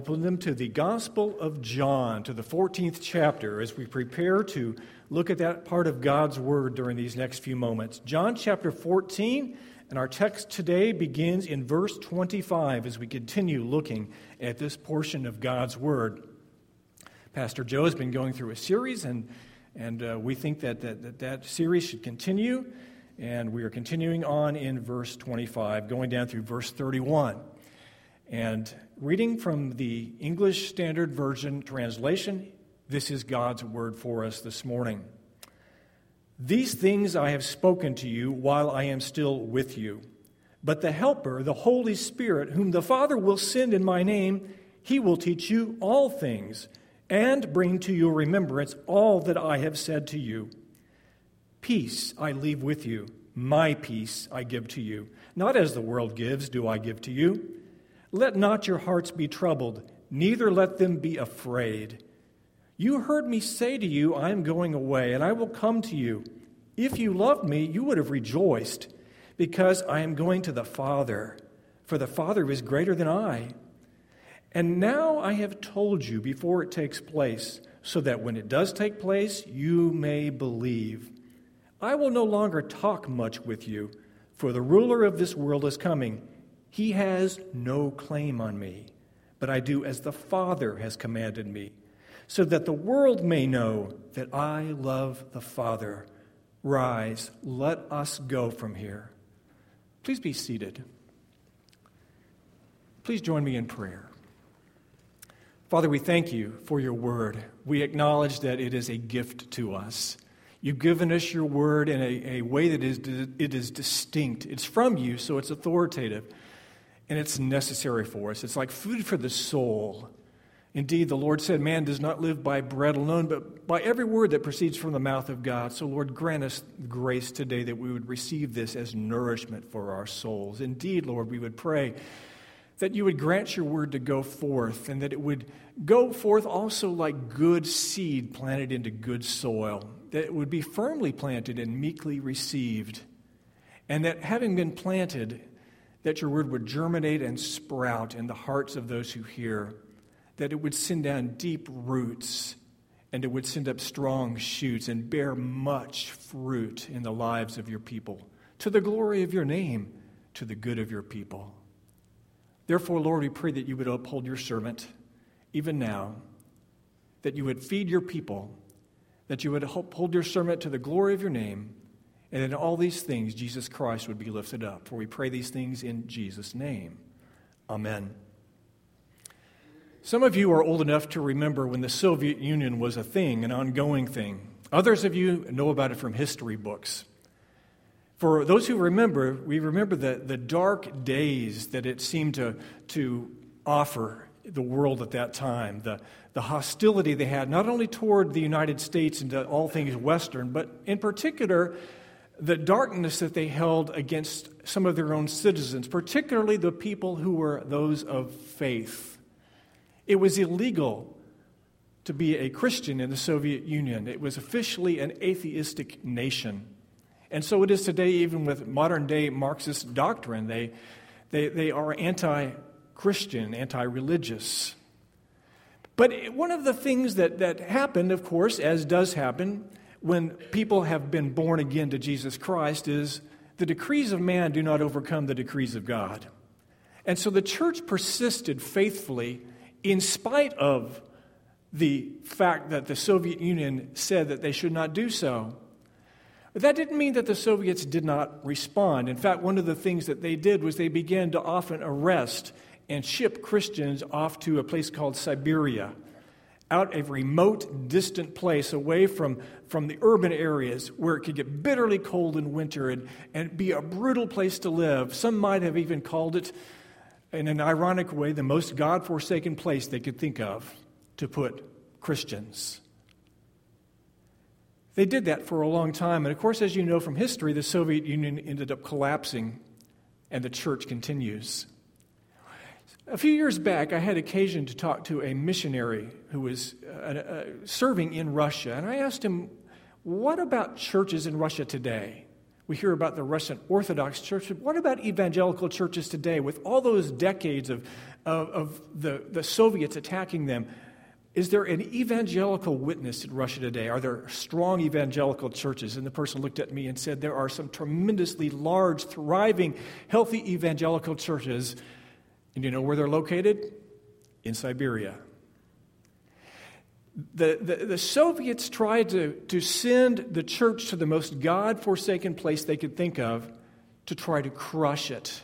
Open them to the Gospel of John, to the 14th chapter, as we prepare to look at that part of God's Word during these next few moments. John chapter 14, and our text today begins in verse 25 as we continue looking at this portion of God's Word. Pastor Joe has been going through a series, and, and uh, we think that that, that that series should continue. And we are continuing on in verse 25, going down through verse 31. And reading from the English Standard Version translation, this is God's word for us this morning. These things I have spoken to you while I am still with you. But the Helper, the Holy Spirit, whom the Father will send in my name, he will teach you all things and bring to your remembrance all that I have said to you. Peace I leave with you, my peace I give to you. Not as the world gives, do I give to you. Let not your hearts be troubled, neither let them be afraid. You heard me say to you, I am going away, and I will come to you. If you loved me, you would have rejoiced, because I am going to the Father, for the Father is greater than I. And now I have told you before it takes place, so that when it does take place, you may believe. I will no longer talk much with you, for the ruler of this world is coming. He has no claim on me, but I do as the Father has commanded me, so that the world may know that I love the Father. Rise, let us go from here. Please be seated. Please join me in prayer. Father, we thank you for your word. We acknowledge that it is a gift to us. You've given us your word in a, a way that is, it is distinct. It's from you, so it's authoritative and it's necessary for us. It's like food for the soul. Indeed, the Lord said, Man does not live by bread alone, but by every word that proceeds from the mouth of God. So, Lord, grant us grace today that we would receive this as nourishment for our souls. Indeed, Lord, we would pray that you would grant your word to go forth and that it would go forth also like good seed planted into good soil, that it would be firmly planted and meekly received, and that having been planted, that your word would germinate and sprout in the hearts of those who hear, that it would send down deep roots and it would send up strong shoots and bear much fruit in the lives of your people, to the glory of your name, to the good of your people. Therefore, Lord, we pray that you would uphold your servant even now, that you would feed your people, that you would uphold your servant to the glory of your name and in all these things, Jesus Christ would be lifted up. For we pray these things in Jesus' name. Amen. Some of you are old enough to remember when the Soviet Union was a thing, an ongoing thing. Others of you know about it from history books. For those who remember, we remember the, the dark days that it seemed to, to offer the world at that time, the, the hostility they had, not only toward the United States and all things Western, but in particular the darkness that they held against some of their own citizens, particularly the people who were those of faith. It was illegal to be a Christian in the Soviet Union, it was officially an atheistic nation. And so it is today, even with modern day Marxist doctrine. They, they, they are anti Christian, anti religious. But one of the things that, that happened, of course, as does happen, when people have been born again to Jesus Christ is the decrees of man do not overcome the decrees of God. And so the church persisted faithfully in spite of the fact that the Soviet Union said that they should not do so. But that didn't mean that the Soviets did not respond. In fact, one of the things that they did was they began to often arrest and ship Christians off to a place called Siberia out a remote, distant place away from, from the urban areas where it could get bitterly cold in winter and, and be a brutal place to live. Some might have even called it, in an ironic way, the most God forsaken place they could think of to put Christians. They did that for a long time. And of course, as you know from history, the Soviet Union ended up collapsing and the church continues. A few years back, I had occasion to talk to a missionary who was uh, uh, serving in Russia, and I asked him, What about churches in Russia today? We hear about the Russian Orthodox Church. But what about evangelical churches today with all those decades of, of, of the, the Soviets attacking them, is there an evangelical witness in Russia today? Are there strong evangelical churches? And the person looked at me and said, There are some tremendously large, thriving, healthy evangelical churches. And you know where they're located? In Siberia. The, the, the, Soviets tried to, to send the church to the most God forsaken place they could think of to try to crush it.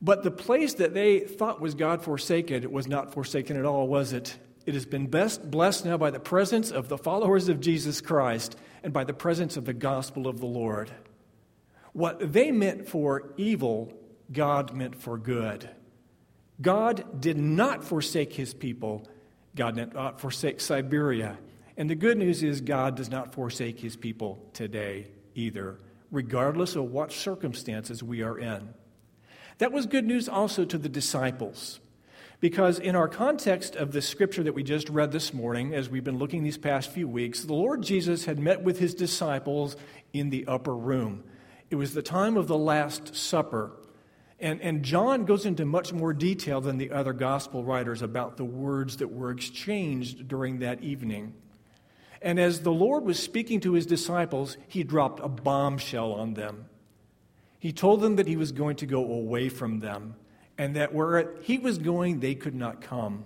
But the place that they thought was God forsaken, was not forsaken at all, was it? It has been best blessed now by the presence of the followers of Jesus Christ and by the presence of the gospel of the Lord. What they meant for evil, God meant for good. God did not forsake his people, God did not forsake Siberia. And the good news is, God does not forsake his people today either, regardless of what circumstances we are in. That was good news also to the disciples. Because in our context of the scripture that we just read this morning, as we've been looking these past few weeks, the Lord Jesus had met with his disciples in the upper room. It was the time of the Last Supper. And, and John goes into much more detail than the other gospel writers about the words that were exchanged during that evening. And as the Lord was speaking to his disciples, he dropped a bombshell on them. He told them that he was going to go away from them and that where he was going, they could not come.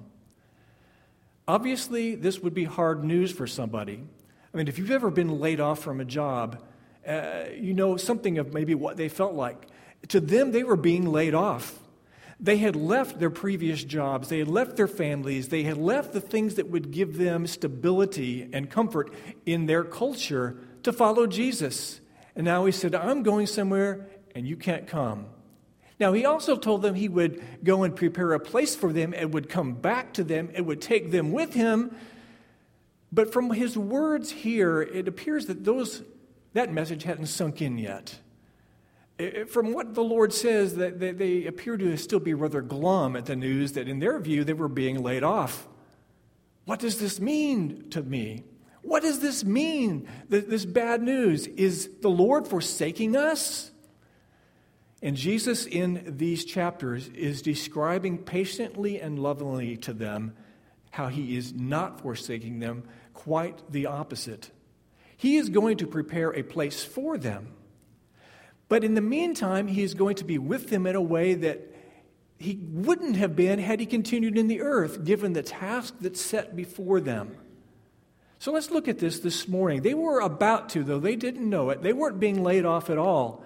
Obviously, this would be hard news for somebody. I mean, if you've ever been laid off from a job, uh, you know something of maybe what they felt like. To them, they were being laid off. They had left their previous jobs, they had left their families, they had left the things that would give them stability and comfort in their culture to follow Jesus. And now he said, I'm going somewhere and you can't come. Now, he also told them he would go and prepare a place for them and would come back to them and would take them with him. But from his words here, it appears that those, that message hadn't sunk in yet. From what the Lord says, that they appear to still be rather glum at the news that, in their view, they were being laid off. What does this mean to me? What does this mean? This bad news? Is the Lord forsaking us? And Jesus, in these chapters, is describing patiently and lovingly to them how he is not forsaking them, quite the opposite. He is going to prepare a place for them. But in the meantime, he is going to be with them in a way that he wouldn't have been had he continued in the earth, given the task that's set before them. So let's look at this this morning. They were about to, though they didn't know it, they weren't being laid off at all.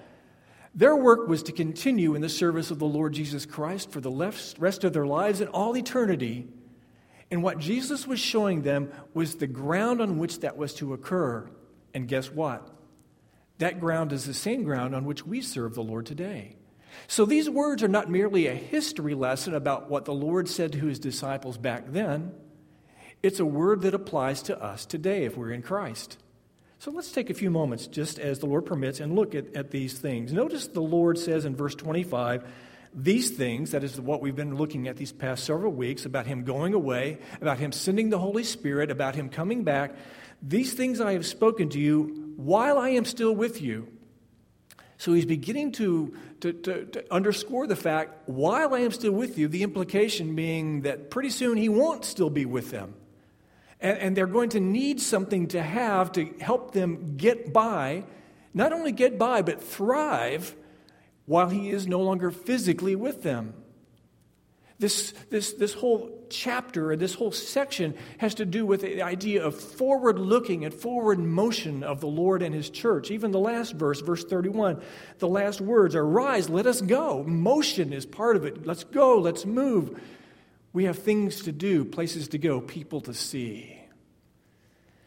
Their work was to continue in the service of the Lord Jesus Christ for the rest of their lives and all eternity. And what Jesus was showing them was the ground on which that was to occur. And guess what? That ground is the same ground on which we serve the Lord today. So these words are not merely a history lesson about what the Lord said to his disciples back then, it's a word that applies to us today if we're in Christ. So let's take a few moments, just as the Lord permits, and look at, at these things. Notice the Lord says in verse 25, these things, that is what we've been looking at these past several weeks, about Him going away, about Him sending the Holy Spirit, about Him coming back, these things I have spoken to you while I am still with you. So he's beginning to, to, to, to, underscore the fact, while I am still with you, the implication being that pretty soon he won't still be with them. And, and they're going to need something to have to help them get by, not only get by, but thrive while he is no longer physically with them. This, this, this whole chapter this whole section has to do with the idea of forward looking and forward motion of the Lord and his church. Even the last verse, verse 31, the last words are rise, let us go. Motion is part of it. Let's go, let's move. We have things to do, places to go, people to see.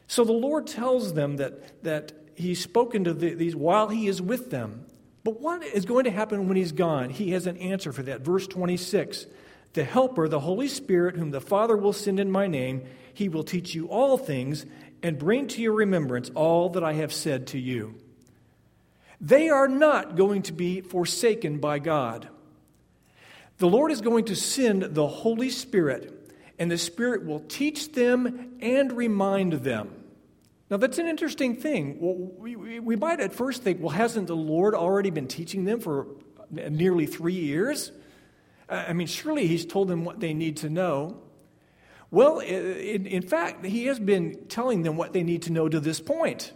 So the Lord tells them that, that He's spoken to the, these while He is with them. But what is going to happen when He's gone? He has an answer for that. Verse 26 The Helper, the Holy Spirit, whom the Father will send in my name, He will teach you all things and bring to your remembrance all that I have said to you. They are not going to be forsaken by God. The Lord is going to send the Holy Spirit, and the Spirit will teach them and remind them. Now, that's an interesting thing. We might at first think, well, hasn't the Lord already been teaching them for nearly three years? I mean, surely he's told them what they need to know. Well, in, fact, he has been telling them what they need to know to this point.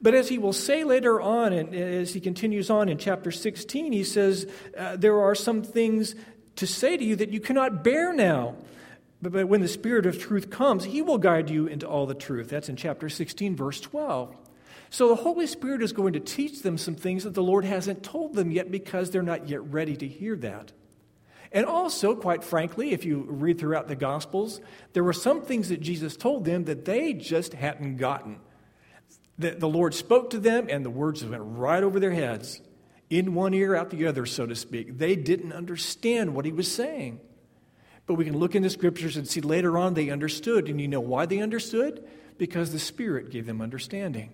But as he will say later on, and as he continues on in chapter 16, he says, uh, There are some things to say to you that you cannot bear now. But when the Spirit of truth comes, he will guide you into all the truth. That's in chapter 16, verse 12. So the Holy Spirit is going to teach them some things that the Lord hasn't told them yet because they're not yet ready to hear that. And also, quite frankly, if you read throughout the Gospels, there were some things that Jesus told them that they just hadn't gotten. The, the Lord spoke to them, and the words went right over their heads, in one ear, out the other, so to speak. They didn't understand what he was saying. But we can look in the scriptures and see later on they understood. And you know why they understood? Because the Spirit gave them understanding.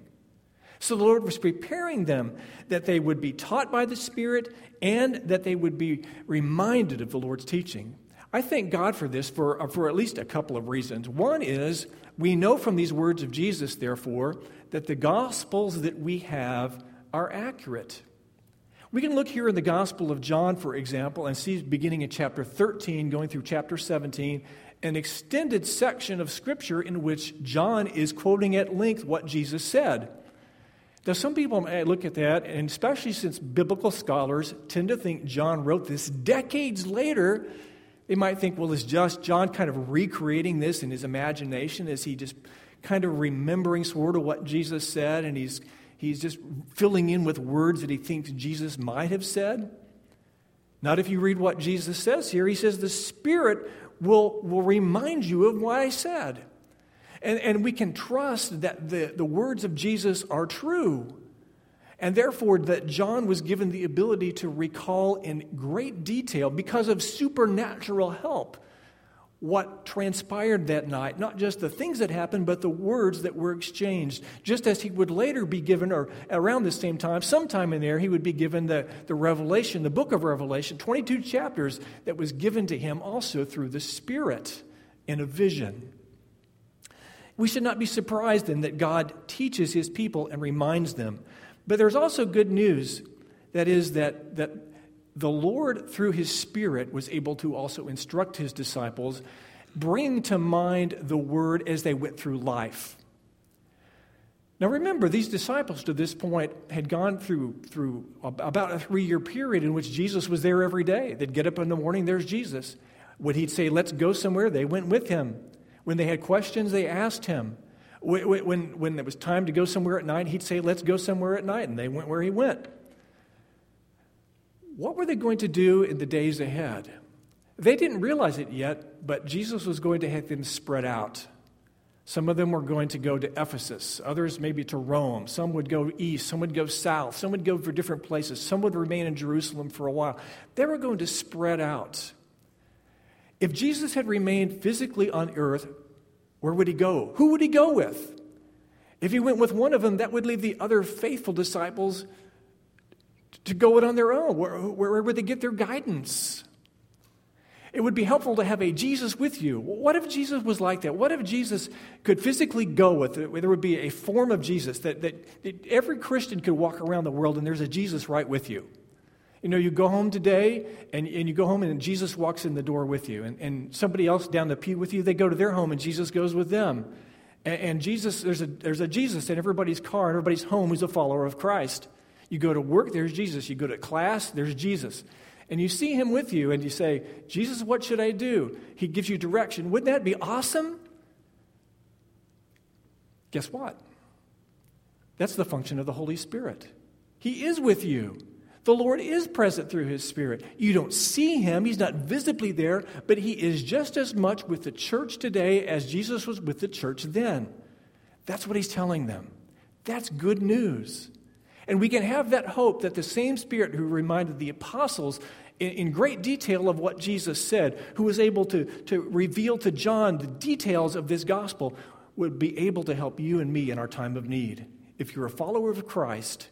So the Lord was preparing them that they would be taught by the Spirit and that they would be reminded of the Lord's teaching. I thank God for this for, uh, for at least a couple of reasons. One is we know from these words of Jesus, therefore, that the Gospels that we have are accurate. We can look here in the Gospel of John, for example, and see beginning in chapter 13, going through chapter 17, an extended section of Scripture in which John is quoting at length what Jesus said. Now, some people look at that, and especially since biblical scholars tend to think John wrote this decades later, they might think, well, is just John kind of recreating this in his imagination? Is he just kind of remembering sort of what Jesus said, and he's, he's just filling in with words that he thinks Jesus might have said? Not if you read what Jesus says here. He says, the Spirit will, will remind you of what I said. And, and we can trust that the, the words of Jesus are true. And therefore, that John was given the ability to recall in great detail, because of supernatural help, what transpired that night. Not just the things that happened, but the words that were exchanged. Just as he would later be given, or around the same time, sometime in there, he would be given the, the Revelation, the book of Revelation, 22 chapters that was given to him also through the Spirit in a vision. We should not be surprised then that God teaches his people and reminds them. But there's also good news that is, that, that the Lord, through his Spirit, was able to also instruct his disciples, bring to mind the word as they went through life. Now remember, these disciples to this point had gone through, through about a three year period in which Jesus was there every day. They'd get up in the morning, there's Jesus. When he'd say, Let's go somewhere, they went with him. When they had questions, they asked him. When, when, when it was time to go somewhere at night, he'd say, Let's go somewhere at night. And they went where he went. What were they going to do in the days ahead? They didn't realize it yet, but Jesus was going to have them spread out. Some of them were going to go to Ephesus, others maybe to Rome. Some would go east, some would go south, some would go for different places, some would remain in Jerusalem for a while. They were going to spread out. If Jesus had remained physically on earth, where would he go? Who would he go with? If he went with one of them, that would leave the other faithful disciples to go it on their own. Where, where, would they get their guidance? It would be helpful to have a Jesus with you. What if Jesus was like that? What if Jesus could physically go with it? There would be a form of Jesus that, that, that every Christian could walk around the world and there's a Jesus right with you. You know, you go home today and, and you go home and Jesus walks in the door with you. And, and somebody else down the pew with you, they go to their home and Jesus goes with them. And, and Jesus, there's a, there's a Jesus in everybody's car and everybody's home who's a follower of Christ. You go to work, there's Jesus. You go to class, there's Jesus. And you see him with you and you say, Jesus, what should I do? He gives you direction. Wouldn't that be awesome? Guess what? That's the function of the Holy Spirit. He is with you. The Lord is present through His Spirit. You don't see Him, He's not visibly there, but He is just as much with the church today as Jesus was with the church then. That's what He's telling them. That's good news. And we can have that hope that the same Spirit who reminded the apostles in, great detail of what Jesus said, who was able to, to reveal to John the details of this gospel, would be able to help you and me in our time of need. If you're a follower of Christ,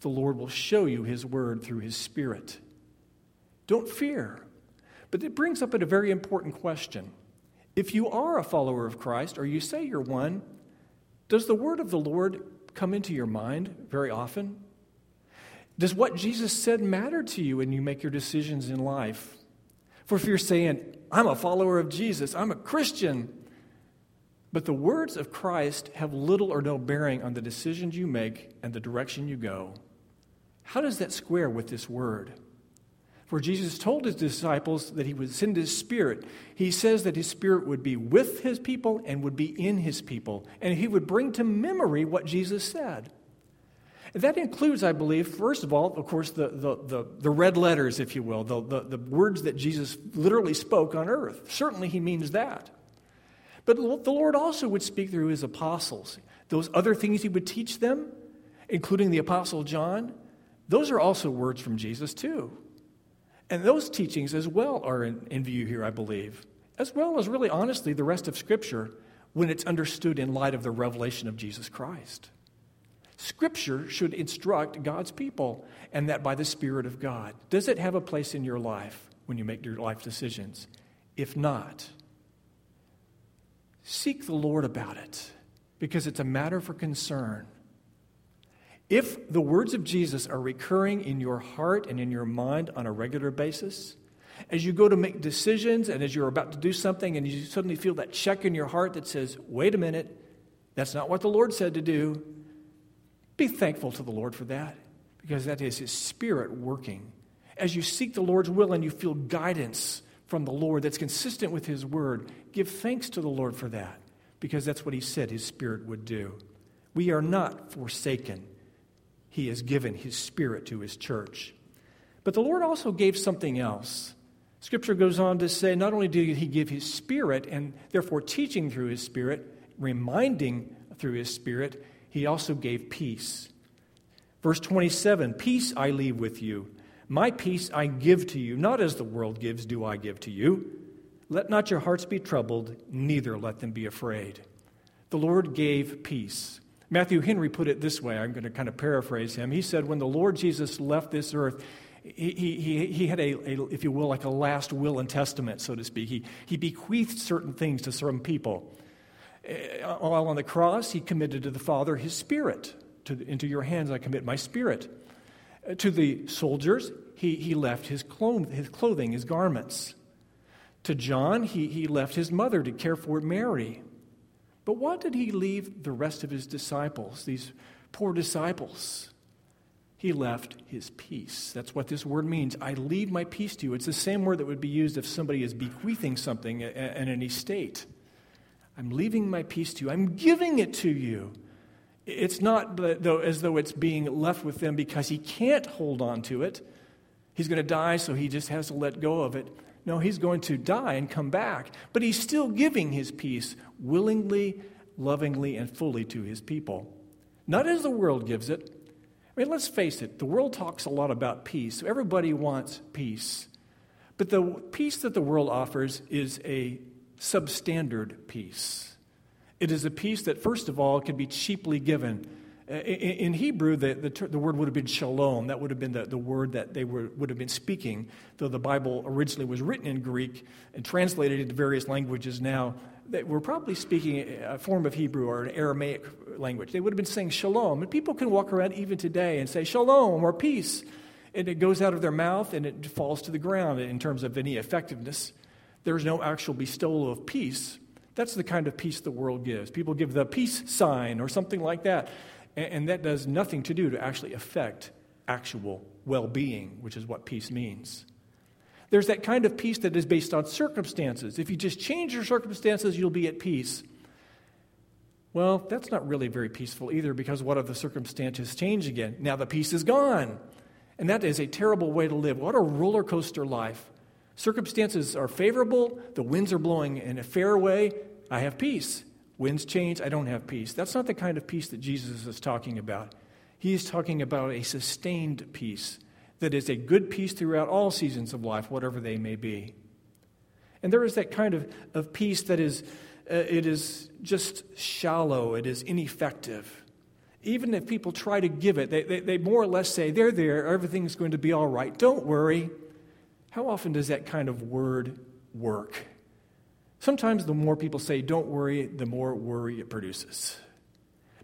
the Lord will show you His word through His Spirit. Don't fear. But it brings up a very important question. If you are a follower of Christ, or you say you're one, does the word of the Lord come into your mind very often? Does what Jesus said matter to you when you make your decisions in life? For if you're saying, I'm a follower of Jesus, I'm a Christian, but the words of Christ have little or no bearing on the decisions you make and the direction you go, how does that square with this word? For Jesus told his disciples that he would send his spirit. He says that his spirit would be with his people and would be in his people, and he would bring to memory what Jesus said. That includes, I believe, first of all, of course, the, the, the, the red letters, if you will, the, the, the words that Jesus literally spoke on earth. Certainly, he means that. But the Lord also would speak through his apostles. Those other things he would teach them, including the apostle John, those are also words from Jesus, too. And those teachings as well are in, in view here, I believe, as well as really honestly the rest of Scripture when it's understood in light of the revelation of Jesus Christ. Scripture should instruct God's people, and that by the Spirit of God. Does it have a place in your life when you make your life decisions? If not, seek the Lord about it because it's a matter for concern. If the words of Jesus are recurring in your heart and in your mind on a regular basis, as you go to make decisions and as you're about to do something and you suddenly feel that check in your heart that says, wait a minute, that's not what the Lord said to do, be thankful to the Lord for that because that is His Spirit working. As you seek the Lord's will and you feel guidance from the Lord that's consistent with His word, give thanks to the Lord for that because that's what He said His Spirit would do. We are not forsaken. He has given His Spirit to His church. But the Lord also gave something else. Scripture goes on to say not only did He give His Spirit and therefore teaching through His Spirit, reminding through His Spirit, he also gave peace. Verse 27 Peace I leave with you, my peace I give to you. Not as the world gives, do I give to you. Let not your hearts be troubled, neither let them be afraid. The Lord gave peace. Matthew Henry put it this way I'm going to kind of paraphrase him. He said, When the Lord Jesus left this earth, he, he, he had a, a, if you will, like a last will and testament, so to speak. He, he bequeathed certain things to certain people. Uh, while on the cross, he committed to the Father his spirit. To, into your hands I commit my spirit. Uh, to the soldiers, he, he left his, clo- his clothing, his garments. To John, he, he left his mother to care for Mary. But what did he leave the rest of his disciples, these poor disciples? He left his peace. That's what this word means. I leave my peace to you. It's the same word that would be used if somebody is bequeathing something in an estate. I'm leaving my peace to you. I'm giving it to you. It's not though, as though it's being left with them because he can't hold on to it. He's going to die, so he just has to let go of it. No, he's going to die and come back. But he's still giving his peace willingly, lovingly, and fully to his people. Not as the world gives it. I mean, let's face it, the world talks a lot about peace. Everybody wants peace. But the peace that the world offers is a substandard peace. It is a peace that, first of all, can be cheaply given. Uh, in Hebrew, the, the, the, word would have been shalom. That would have been the, the word that they were, would have been speaking, though the Bible originally was written in Greek and translated into various languages now. They were probably speaking a form of Hebrew or an Aramaic language. They would have been saying shalom. And people can walk around even today and say shalom or peace. And it goes out of their mouth and it falls to the ground in terms of any effectiveness there's no actual bestowal of peace. That's the kind of peace the world gives. People give the peace sign or something like that, and, that does nothing to do to actually affect actual well being, which is what peace means. There's that kind of peace that is based on circumstances. If you just change your circumstances, you'll be at peace. Well, that's not really very peaceful either because what if the circumstances change again? Now the peace is gone. And that is a terrible way to live. What a roller coaster life. Circumstances are favorable, the winds are blowing in a fair way, I have peace. Winds change, I don't have peace. That's not the kind of peace that Jesus is talking about. He is talking about a sustained peace that is a good peace throughout all seasons of life, whatever they may be. And there is that kind of, of peace that is, uh, it is just shallow, it is ineffective. Even if people try to give it, they, they, they more or less say, they're there, everything's going to be all right, don't worry. How often does that kind of word work? Sometimes the more people say, don't worry, the more worry it produces.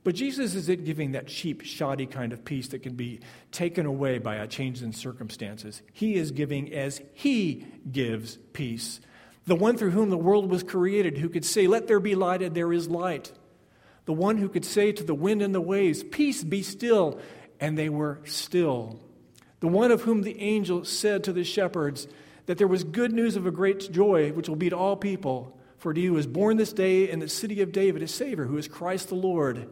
But Jesus isn't giving that cheap, shoddy kind of peace that can be taken away by a change in circumstances. He is giving as He gives peace. The one through whom the world was created, who could say, Let there be light, and there is light. The one who could say to the wind and the waves, Peace, be still, and they were still. The one of whom the angel said to the shepherds that there was good news of a great joy, which will be to all people. For to you is born this day in the city of David a Savior, who is Christ the Lord.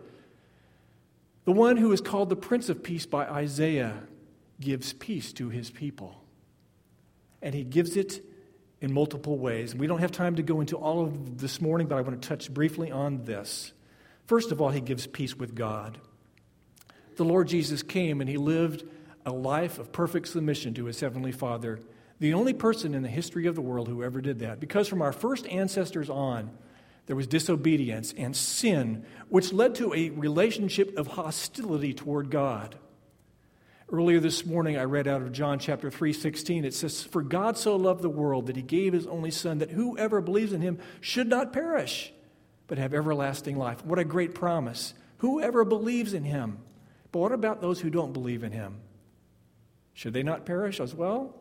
The one who is called the Prince of Peace by Isaiah gives peace to his people. And he gives it in multiple ways. We don't have time to go into all of this morning, but I want to touch briefly on this. First of all, he gives peace with God. The Lord Jesus came and he lived a life of perfect submission to his heavenly Father, the only person in the history of the world who ever did that. Because from our first ancestors on, there was disobedience and sin, which led to a relationship of hostility toward God. Earlier this morning, I read out of John chapter 3 16. It says, For God so loved the world that he gave his only Son, that whoever believes in him should not perish, but have everlasting life. What a great promise. Whoever believes in him. But what about those who don't believe in him? Should they not perish as well?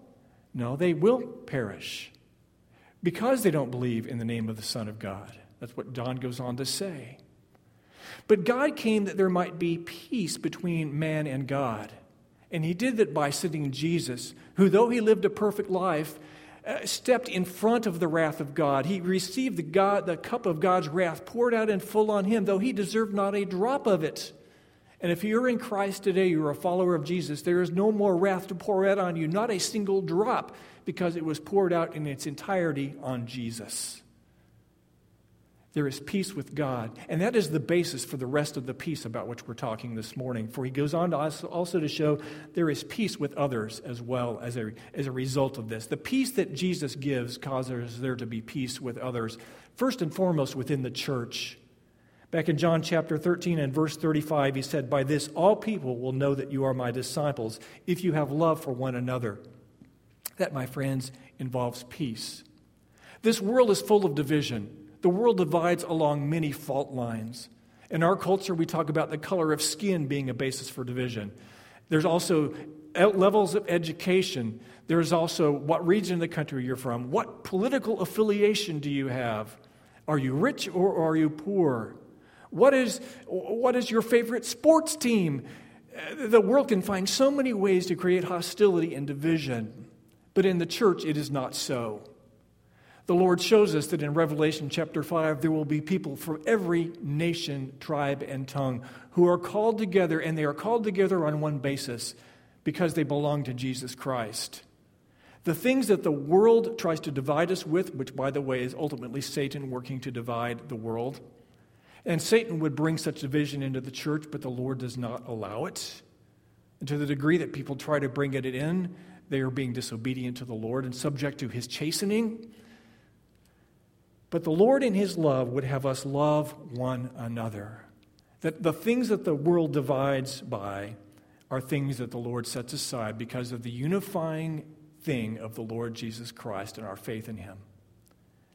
No, they will perish because they don't believe in the name of the Son of God. That's what John goes on to say. But God came that there might be peace between man and God. And he did that by sending Jesus, who, though he lived a perfect life, uh, stepped in front of the wrath of God. He received the, God, the cup of God's wrath poured out in full on him, though he deserved not a drop of it. And if you're in Christ today, you're a follower of Jesus, there is no more wrath to pour out on you, not a single drop, because it was poured out in its entirety on Jesus. There is peace with God. And that is the basis for the rest of the peace about which we're talking this morning. For he goes on to also to show there is peace with others as well as a, as a result of this. The peace that Jesus gives causes there to be peace with others, first and foremost within the church. Back in John chapter 13 and verse 35, he said, By this all people will know that you are my disciples if you have love for one another. That, my friends, involves peace. This world is full of division. The world divides along many fault lines. In our culture, we talk about the color of skin being a basis for division. There's also levels of education. There's also what region of the country you're from. What political affiliation do you have? Are you rich or are you poor? What is, what is your favorite sports team? The world can find so many ways to create hostility and division, but in the church, it is not so. The Lord shows us that in Revelation chapter 5, there will be people from every nation, tribe, and tongue who are called together, and they are called together on one basis because they belong to Jesus Christ. The things that the world tries to divide us with, which, by the way, is ultimately Satan working to divide the world, and Satan would bring such division into the church, but the Lord does not allow it. And to the degree that people try to bring it in, they are being disobedient to the Lord and subject to his chastening. But the Lord, in His love, would have us love one another. That the things that the world divides by are things that the Lord sets aside because of the unifying thing of the Lord Jesus Christ and our faith in Him.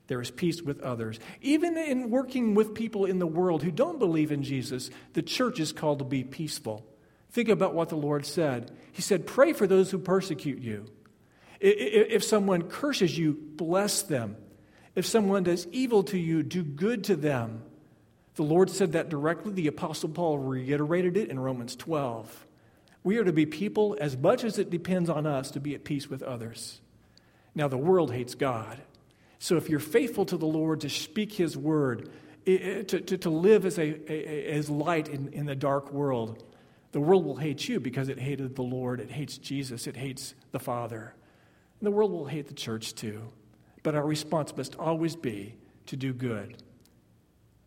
There is peace with others. Even in working with people in the world who don't believe in Jesus, the church is called to be peaceful. Think about what the Lord said. He said, Pray for those who persecute you. If someone curses you, bless them. If someone does evil to you, do good to them. The Lord said that directly. The Apostle Paul reiterated it in Romans 12. We are to be people, as much as it depends on us, to be at peace with others. Now, the world hates God. So if you're faithful to the Lord to speak His word, to, to, to live as, a, a, as light in, in the dark world, the world will hate you because it hated the Lord, it hates Jesus, it hates the Father. And the world will hate the church too but our response must always be to do good.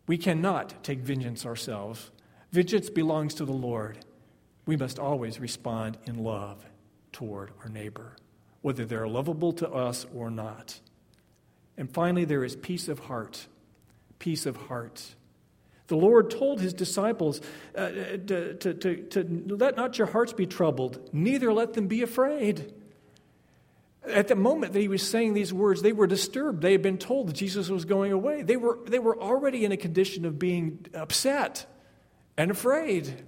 We cannot take vengeance ourselves. Vengeance belongs to the Lord. We must always respond in love toward our neighbor, whether they're lovable to us or not. And finally, there is peace of heart. Peace of heart. The Lord told his disciples uh, to, to, to, to let not your hearts be troubled, neither let them be afraid. At the moment that he was saying these words, they were disturbed. They had been told that Jesus was going away. They were, they were already in a condition of being upset. and afraid.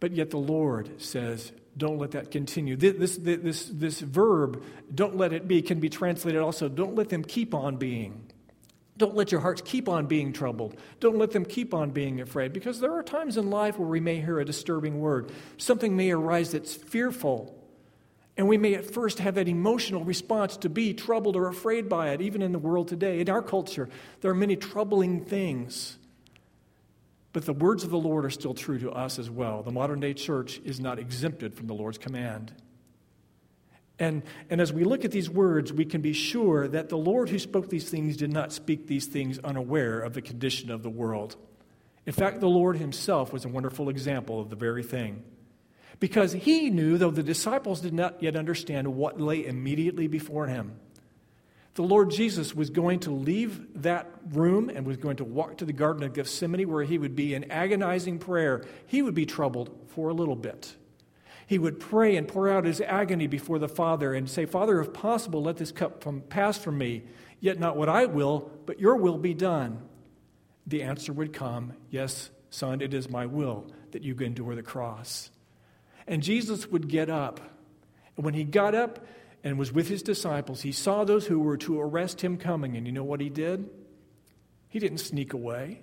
But yet the Lord says, don't let that continue. This, this, this, this verb, don't let it be, can be translated also, don't let them keep on being. Don't let your hearts keep on being troubled. Don't let them keep on being afraid. Because there are times in life where we may hear a disturbing word. Something may arise that's fearful. And we may at first have that emotional response to be troubled or afraid by it, even in the world today. In our culture, there are many troubling things. But the words of the Lord are still true to us as well. The modern day church is not exempted from the Lord's command. And, and as we look at these words, we can be sure that the Lord who spoke these things did not speak these things unaware of the condition of the world. In fact, the Lord himself was a wonderful example of the very thing. Because he knew, though the disciples did not yet understand what lay immediately before him, the Lord Jesus was going to leave that room and was going to walk to the Garden of Gethsemane where he would be in agonizing prayer. He would be troubled for a little bit. He would pray and pour out his agony before the Father and say, Father, if possible, let this cup from, pass from me. Yet not what I will, but your will be done. The answer would come, Yes, Son, it is my will that you endure the cross. And Jesus would get up. And when he got up, and was with his disciples, he saw those who were to arrest him coming. And you know what he did? He didn't sneak away,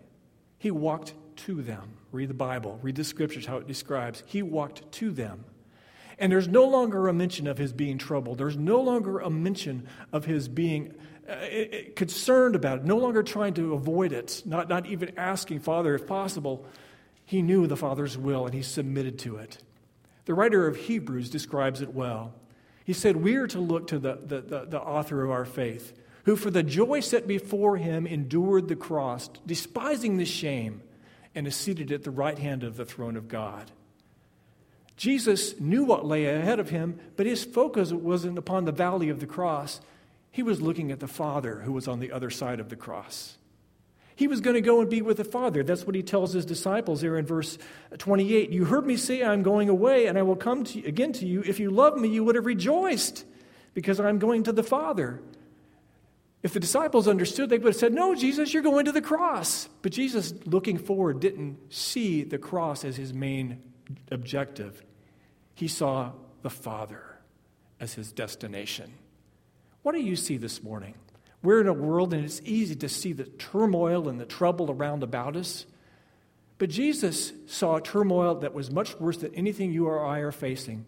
he walked to them. Read the Bible, read the scriptures, how it describes. He walked to them. And there's no longer a mention of his being troubled. There's no longer a mention of his being uh, concerned about it, no longer trying to avoid it, not, not even asking, Father, if possible. He knew the Father's will and he submitted to it. The writer of Hebrews describes it well. He said, We are to look to the, the, the, the author of our faith, who for the joy set before him endured the cross, despising the shame, and is seated at the right hand of the throne of God. Jesus knew what lay ahead of him, but his focus wasn't upon the valley of the cross. He was looking at the Father who was on the other side of the cross. He was going to go and be with the Father. That's what he tells his disciples there in verse 28. You heard me say, I'm going away, and I will come to, again to you. If you loved me, you would have rejoiced, because I'm going to the Father. If the disciples understood, they would have said, No, Jesus, you're going to the cross. But Jesus, looking forward, didn't see the cross as his main objective. He saw the Father as his destination. What do you see this morning? We're in a world, and it's easy to see the turmoil and the trouble around about us. But Jesus saw a turmoil that was much worse than anything you or I are facing.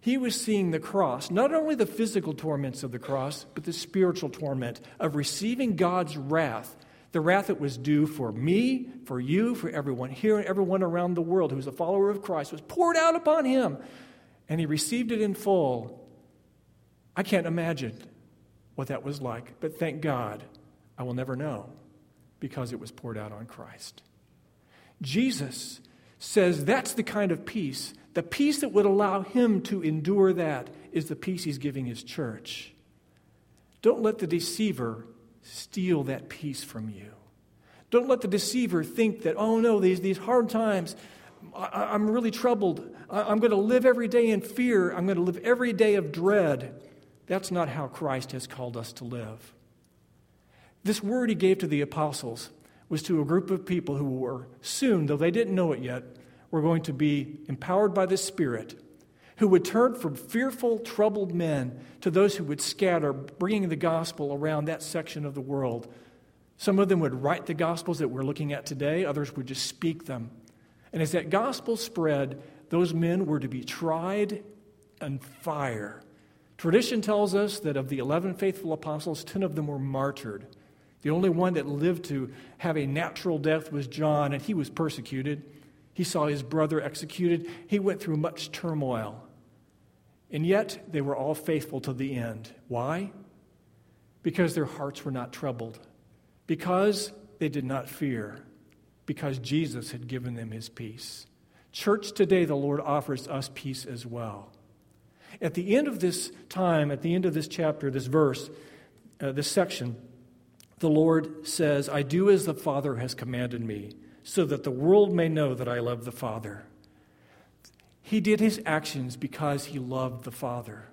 He was seeing the cross, not only the physical torments of the cross, but the spiritual torment of receiving God's wrath, the wrath that was due for me, for you, for everyone here, and everyone around the world who was a follower of Christ, was poured out upon him. And he received it in full. I can't imagine what that was like. But thank God, I will never know because it was poured out on Christ. Jesus says that's the kind of peace, the peace that would allow him to endure that is the peace he's giving his church. Don't let the deceiver steal that peace from you. Don't let the deceiver think that, oh no, these, these hard times, I, am really troubled. I, I'm going to live every day in fear. I'm going to live every day of dread. That's not how Christ has called us to live. This word he gave to the apostles was to a group of people who were soon, though they didn't know it yet, were going to be empowered by the Spirit, who would turn from fearful, troubled men to those who would scatter, bringing the gospel around that section of the world. Some of them would write the gospels that we're looking at today, others would just speak them. And as that gospel spread, those men were to be tried and fire Tradition tells us that of the 11 faithful apostles, 10 of them were martyred. The only one that lived to have a natural death was John, and he was persecuted. He saw his brother executed. He went through much turmoil. And yet, they were all faithful to the end. Why? Because their hearts were not troubled, because they did not fear, because Jesus had given them his peace. Church, today, the Lord offers us peace as well. At the end of this time, at the end of this chapter, this verse, uh, this section, the Lord says, I do as the Father has commanded me, so that the world may know that I love the Father. He did his actions because he loved the Father.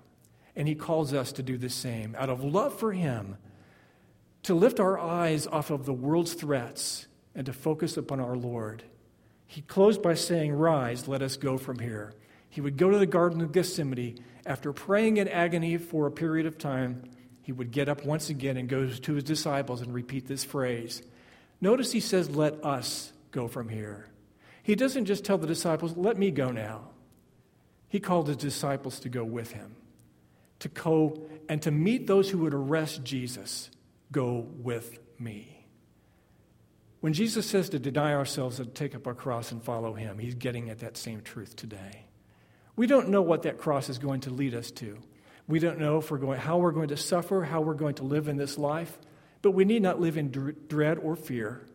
And he calls us to do the same. Out of love for him, to lift our eyes off of the world's threats and to focus upon our Lord. he closed by saying, Rise, let us go from here. He would go to the Garden of Gethsemane. After praying in agony for a period of time, he would get up once again and go to his disciples and repeat this phrase. Notice he says, Let us go from here. He doesn't just tell the disciples, Let me go now. He called his disciples to go with him, to go and to meet those who would arrest Jesus. Go with me. When Jesus says to deny ourselves and take up our cross and follow him, he's getting at that same truth today. We don't know what that cross is going to lead us to. We don't know if we're going, how we're going to suffer, how we're going to live in this life, but we need not live in dread or fear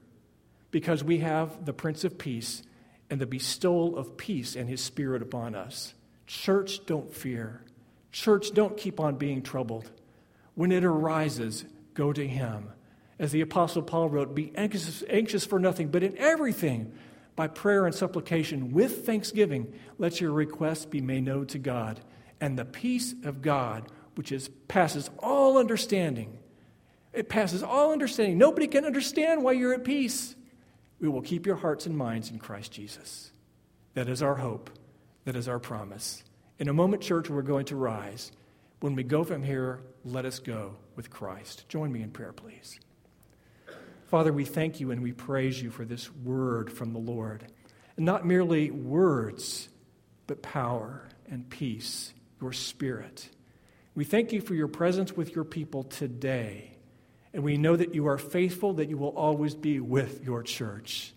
because we have the Prince of Peace and the bestowal of peace and his Spirit upon us. Church, don't fear. Church, don't keep on being troubled. When it arises, go to him. As the Apostle Paul wrote, be anxious, anxious for nothing, but in everything, by prayer and supplication, with thanksgiving, let your requests be made known to God. And the peace of God, which is, passes all understanding, it passes all understanding. Nobody can understand why you're at peace. We will keep your hearts and minds in Christ Jesus. That is our hope. That is our promise. In a moment, church, we're going to rise. When we go from here, let us go with Christ. Join me in prayer, please. Father, we thank you and we praise you for this word from the Lord. And not merely words, but power and peace, your spirit. We thank you for your presence with your people today. And we know that you are faithful, that you will always be with your church.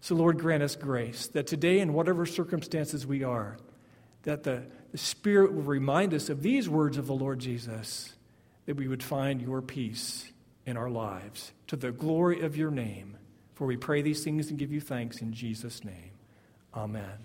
So, Lord, grant us grace that today, in whatever circumstances we are, that the, the Spirit will remind us of these words of the Lord Jesus, that we would find your peace in our lives to the glory of your name. For we pray these things and give you thanks in Jesus' name. Amen.